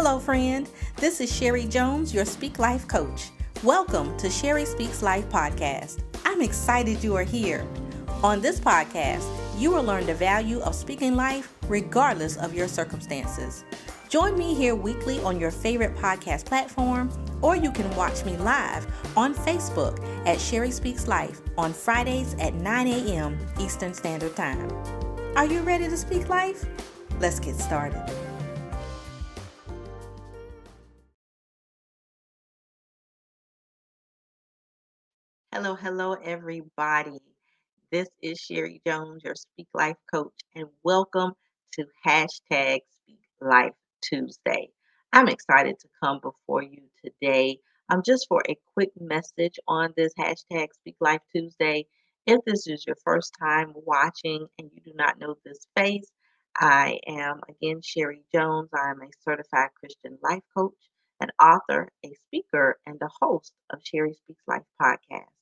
Hello, friend. This is Sherry Jones, your Speak Life coach. Welcome to Sherry Speaks Life podcast. I'm excited you are here. On this podcast, you will learn the value of speaking life regardless of your circumstances. Join me here weekly on your favorite podcast platform, or you can watch me live on Facebook at Sherry Speaks Life on Fridays at 9 a.m. Eastern Standard Time. Are you ready to speak life? Let's get started. Hello, hello, everybody. This is Sherry Jones, your Speak Life coach, and welcome to hashtag Speak Life Tuesday. I'm excited to come before you today um, just for a quick message on this hashtag Speak Life Tuesday. If this is your first time watching and you do not know this face, I am again Sherry Jones. I am a certified Christian life coach, an author, a speaker, and the host of Sherry Speaks Life podcast.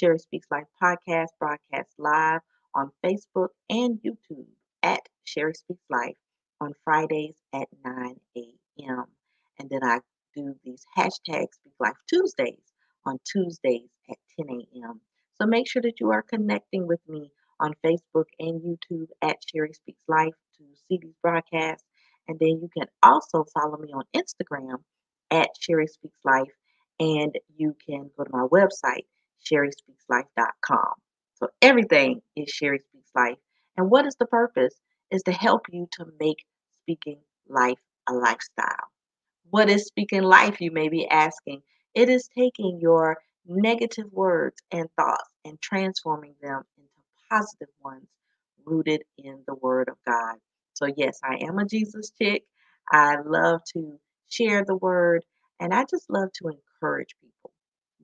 Sherry Speaks Life podcast broadcasts live on Facebook and YouTube at Sherry Speaks Life on Fridays at 9 a.m. And then I do these hashtags Speak Life Tuesdays on Tuesdays at 10 a.m. So make sure that you are connecting with me on Facebook and YouTube at Sherry Speaks Life to see these broadcasts. And then you can also follow me on Instagram at Sherry Speaks Life. And you can go to my website, sherryspeakslife.com. So everything is Sherry Speaks Life. And what is the purpose? Is to help you to make speaking life a lifestyle. What is speaking life, you may be asking? It is taking your negative words and thoughts and transforming them into positive ones rooted in the Word of God. So, yes, I am a Jesus chick. I love to share the Word and I just love to encourage people.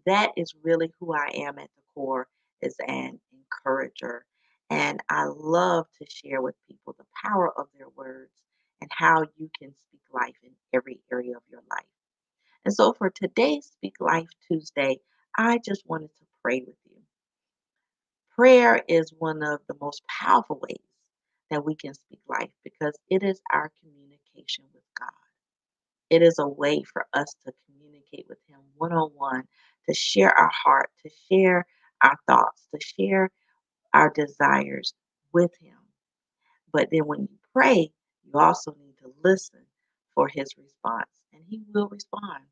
That is really who I am at the core, is an encourager. And I love to share with people the power of their words and how you can speak life in every area of your life. And so for today's Speak Life Tuesday, I just wanted to pray with you. Prayer is one of the most powerful ways that we can speak life because it is our communication with God. It is a way for us to communicate with Him one on one, to share our heart, to share our thoughts, to share our desires with Him. But then when you pray, you also need to listen for his response, and he will respond.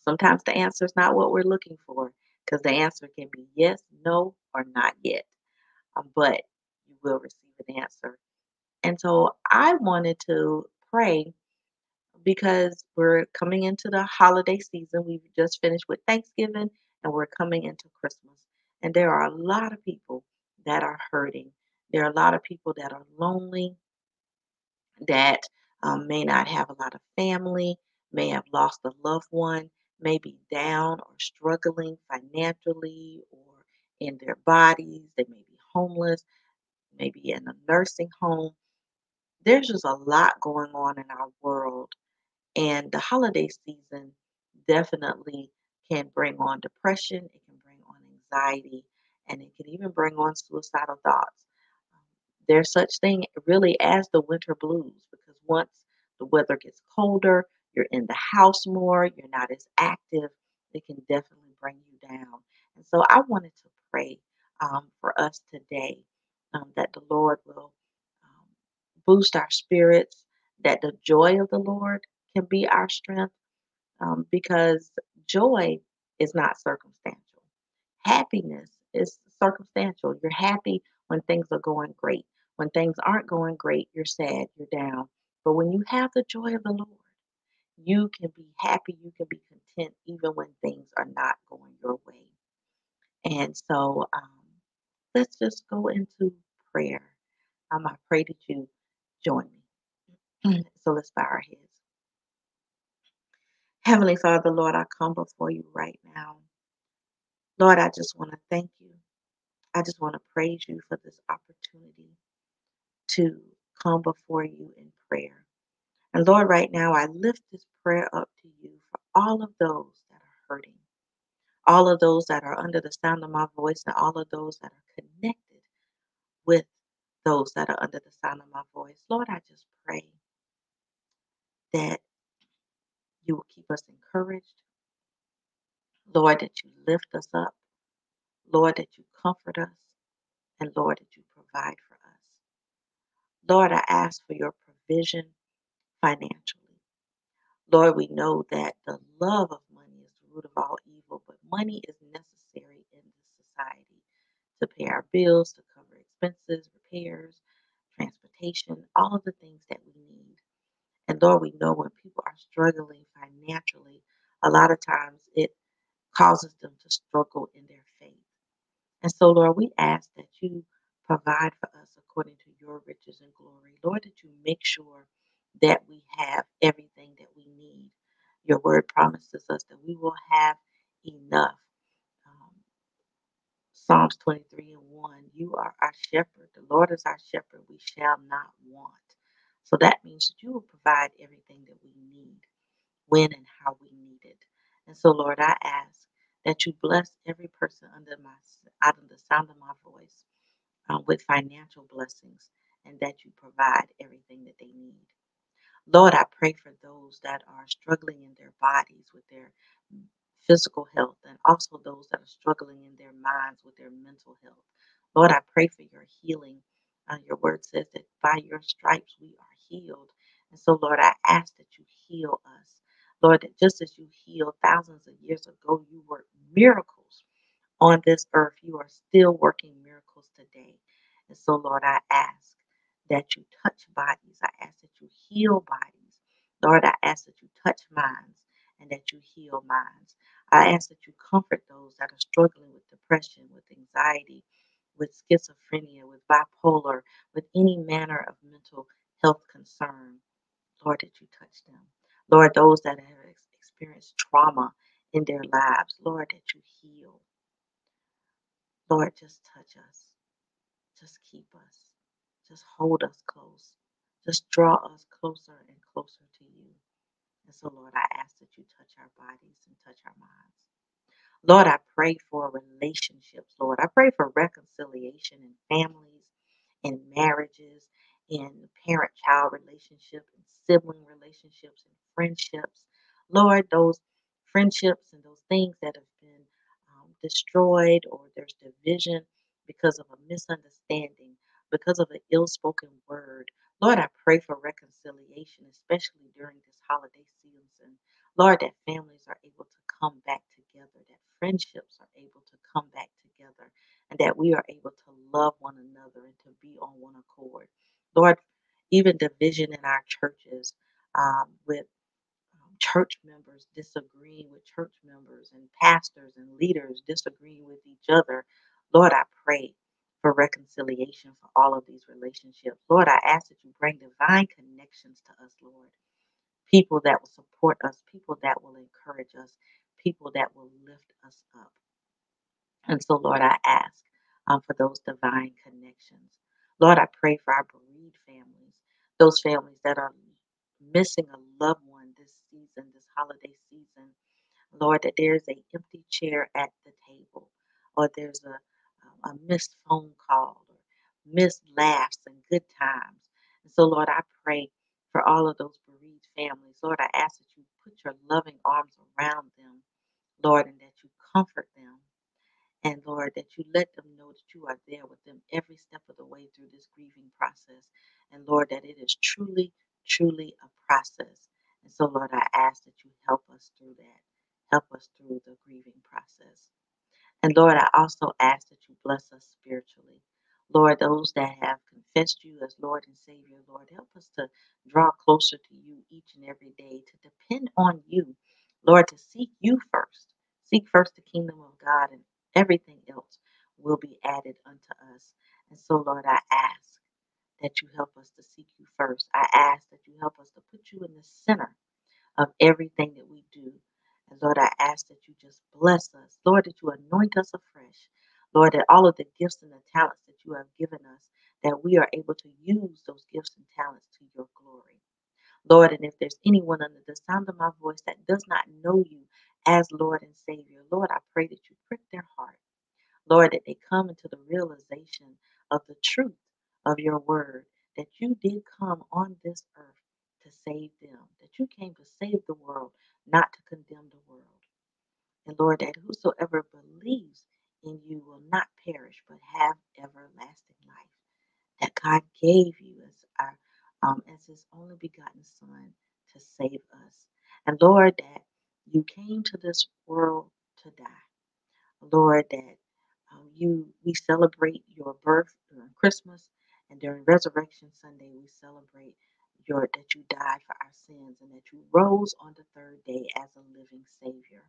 Sometimes the answer is not what we're looking for because the answer can be yes, no, or not yet. Um, but you will receive an answer. And so I wanted to pray because we're coming into the holiday season. We've just finished with Thanksgiving and we're coming into Christmas. And there are a lot of people that are hurting. There are a lot of people that are lonely that um, may not have a lot of family, may have lost a loved one, may be down or struggling financially or in their bodies. They may be homeless, maybe in a nursing home. There's just a lot going on in our world. And the holiday season definitely can bring on depression, it can bring on anxiety, and it can even bring on suicidal thoughts there's such thing really as the winter blues because once the weather gets colder, you're in the house more, you're not as active, it can definitely bring you down. And so I wanted to pray um, for us today um, that the Lord will um, boost our spirits, that the joy of the Lord can be our strength um, because joy is not circumstantial. Happiness is circumstantial. You're happy when things are going great. When things aren't going great, you're sad, you're down. But when you have the joy of the Lord, you can be happy, you can be content even when things are not going your way. And so um, let's just go into prayer. Um, I pray that you join me. so let's bow our heads. Heavenly Father, Lord, I come before you right now. Lord, I just want to thank you. I just want to praise you for this opportunity to come before you in prayer. And Lord, right now, I lift this prayer up to you for all of those that are hurting, all of those that are under the sound of my voice, and all of those that are connected with those that are under the sound of my voice. Lord, I just pray that you will keep us encouraged. Lord, that you lift us up. Lord, that you comfort us. And Lord, that you provide for us. Lord, I ask for your provision financially. Lord, we know that the love of money is the root of all evil, but money is necessary in this society to pay our bills, to cover expenses, repairs, transportation, all of the things that we need. And Lord, we know when people are struggling financially, a lot of times it causes them to struggle in their faith. And so, Lord, we ask that you provide for us according to your riches and glory. Lord, that you make sure that we have everything that we need. Your word promises us that we will have enough. Um, Psalms 23 and 1 You are our shepherd. The Lord is our shepherd. We shall not want. So that means that you will provide everything that we need, when and how we need it. And so, Lord, I ask that you bless every person under my out of the sound of my voice uh, with financial blessings and that you provide everything that they need. Lord, I pray for those that are struggling in their bodies with their physical health and also those that are struggling in their minds with their mental health. Lord, I pray for your healing. Uh, your word says that by your stripes we are healed. And so, Lord, I ask that you heal us. Lord, that just as you healed thousands of years ago, you worked miracles on this earth. You are still working miracles today. And so, Lord, I ask that you touch bodies. I ask that you heal bodies. Lord, I ask that you touch minds and that you heal minds. I ask that you comfort those that are struggling with depression, with anxiety, with schizophrenia, with bipolar, with any manner of mental health concern. Lord, that you touch them. Lord, those that have experienced trauma in their lives, Lord, that you heal. Lord, just touch us. Just keep us. Just hold us close. Just draw us closer and closer to you. And so, Lord, I ask that you touch our bodies and touch our minds. Lord, I pray for relationships, Lord. I pray for reconciliation in families, in marriages, in parent child relationships, in sibling relationships, and friendships. Lord, those friendships and those things that have been um, destroyed or there's division because of a misunderstanding, because of an ill spoken word. Lord, I pray for reconciliation, especially during this holiday season. Lord, that families are able to come back together, that friendships are able to come back together, and that we are able to love one another and to be on one accord. Lord, even division in our churches um, with um, church members disagreeing with church members and pastors and leaders disagreeing with each other. Lord, I pray for reconciliation for all of these relationships. Lord, I ask that you bring divine connections to us, Lord. People that will support us, people that will encourage us, people that will lift us up. And so, Lord, I ask um, for those divine connections. Lord, I pray for our bereaved families, those families that are missing a loved one this season, this holiday season. Lord, that there's an empty chair at the table, or there's a, a missed phone call, or missed laughs and good times. And so, Lord, I pray for all of those bereaved families. Lord, I ask that you put your loving arms around them, Lord, and that you comfort them. And Lord, that you let them know that you are there with them every step of the way through this grieving process. And Lord, that it is truly, truly a process. And so, Lord, I ask that you help us through that. Help us through the grieving process. And Lord, I also ask that you bless us spiritually. Lord, those that have confessed you as Lord and Savior, Lord, help us to draw closer to you each and every day, to depend on you, Lord, to seek you first. Seek first the kingdom of God and everything else will be added unto us. And so, Lord, I ask that you help us to seek you first. I ask that you help us to put you in the center of everything that we do. And Lord, I ask that you just bless us. Lord, that you anoint us afresh. Lord, that all of the gifts and the talents that you have given us, that we are able to use those gifts and talents to your glory. Lord, and if there's anyone under the sound of my voice that does not know you as Lord and Savior, Lord, I pray that you prick their heart. Lord, that they come into the realization of the truth of your word, that you did come on this earth to save them, that you came to save the world, not to condemn the world. And Lord, that whosoever believes in you will not perish but have everlasting life. That God gave you as our um, as his only begotten son to save us. And Lord, that you came to this world to die. Lord, that um, you we celebrate your birth during Christmas and during Resurrection Sunday we celebrate your that you died for our sins and that you rose on the third day as a living Savior.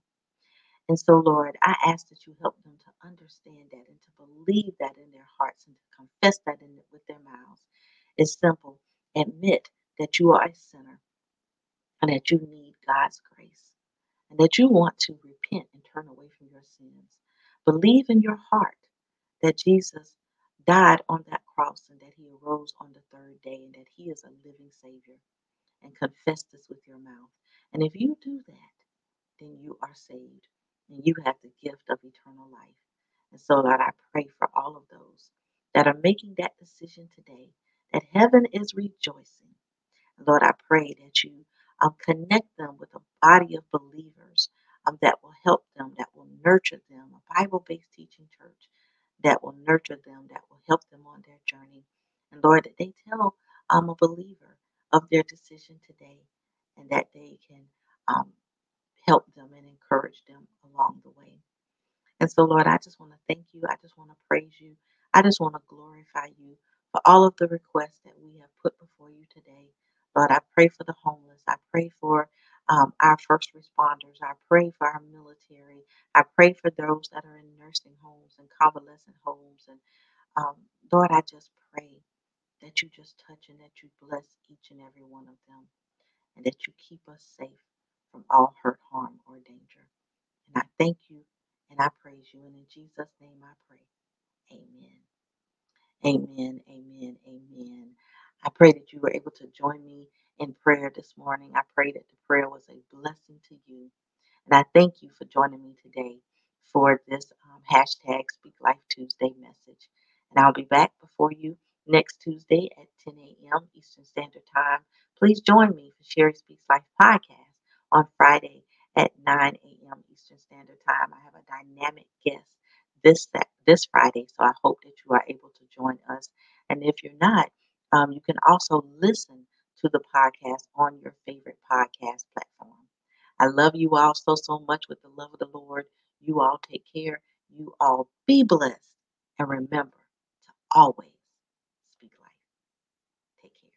And so, Lord, I ask that you help them to understand that and to believe that in their hearts and to confess that in, with their mouths. It's simple. Admit that you are a sinner and that you need God's grace and that you want to repent and turn away from your sins. Believe in your heart that Jesus died on that cross and that he arose on the third day and that he is a living Savior. And confess this with your mouth. And if you do that, then you are saved and you have the gift of eternal life. And so, Lord, I pray for all of those that are making that decision today, that heaven is rejoicing. Lord, I pray that you um, connect them with a body of believers um, that will help them, that will nurture them, a Bible based teaching church that will nurture them, that will help them on their journey. And Lord, that they tell um, a believer of their decision today and that they can um, help them and encourage them along the way. And so, Lord, I just want to thank you. I just want to praise you. I just want to glorify you for all of the requests that we have put before you today. Lord, I pray for the homeless. I pray for um, our first responders. I pray for our military. I pray for those that are in nursing homes and convalescent homes. And um, Lord, I just pray that you just touch and that you bless each and every one of them and that you keep us safe from all hurt, harm, or danger. And I thank you and I praise you. And in Jesus' name I pray. Amen. Amen. Amen. Amen. I pray that you were able to join me in prayer this morning. I pray that the prayer was a blessing to you. And I thank you for joining me today for this um, hashtag Speak Life Tuesday message. And I'll be back before you next Tuesday at 10 a.m. Eastern Standard Time. Please join me for Sherry Speaks Life podcast on Friday at 9 a.m. Eastern Standard Time. I have a dynamic guest this this Friday, so I hope that you are able to join us. And if you're not, um, you can also listen to the podcast on your favorite podcast platform. I love you all so so much with the love of the Lord. You all take care. You all be blessed, and remember to always speak life. Take care.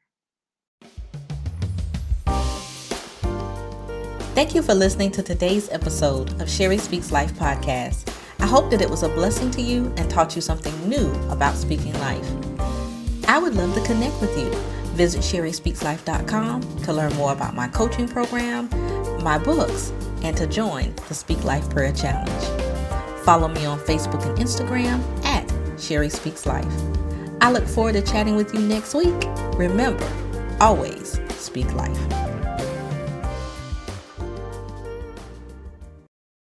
Thank you for listening to today's episode of Sherry Speaks Life podcast. I hope that it was a blessing to you and taught you something new about speaking life. I would love to connect with you. Visit SherrySpeaksLife.com to learn more about my coaching program, my books, and to join the Speak Life Prayer Challenge. Follow me on Facebook and Instagram at Sherry Speaks Life. I look forward to chatting with you next week. Remember, always speak life.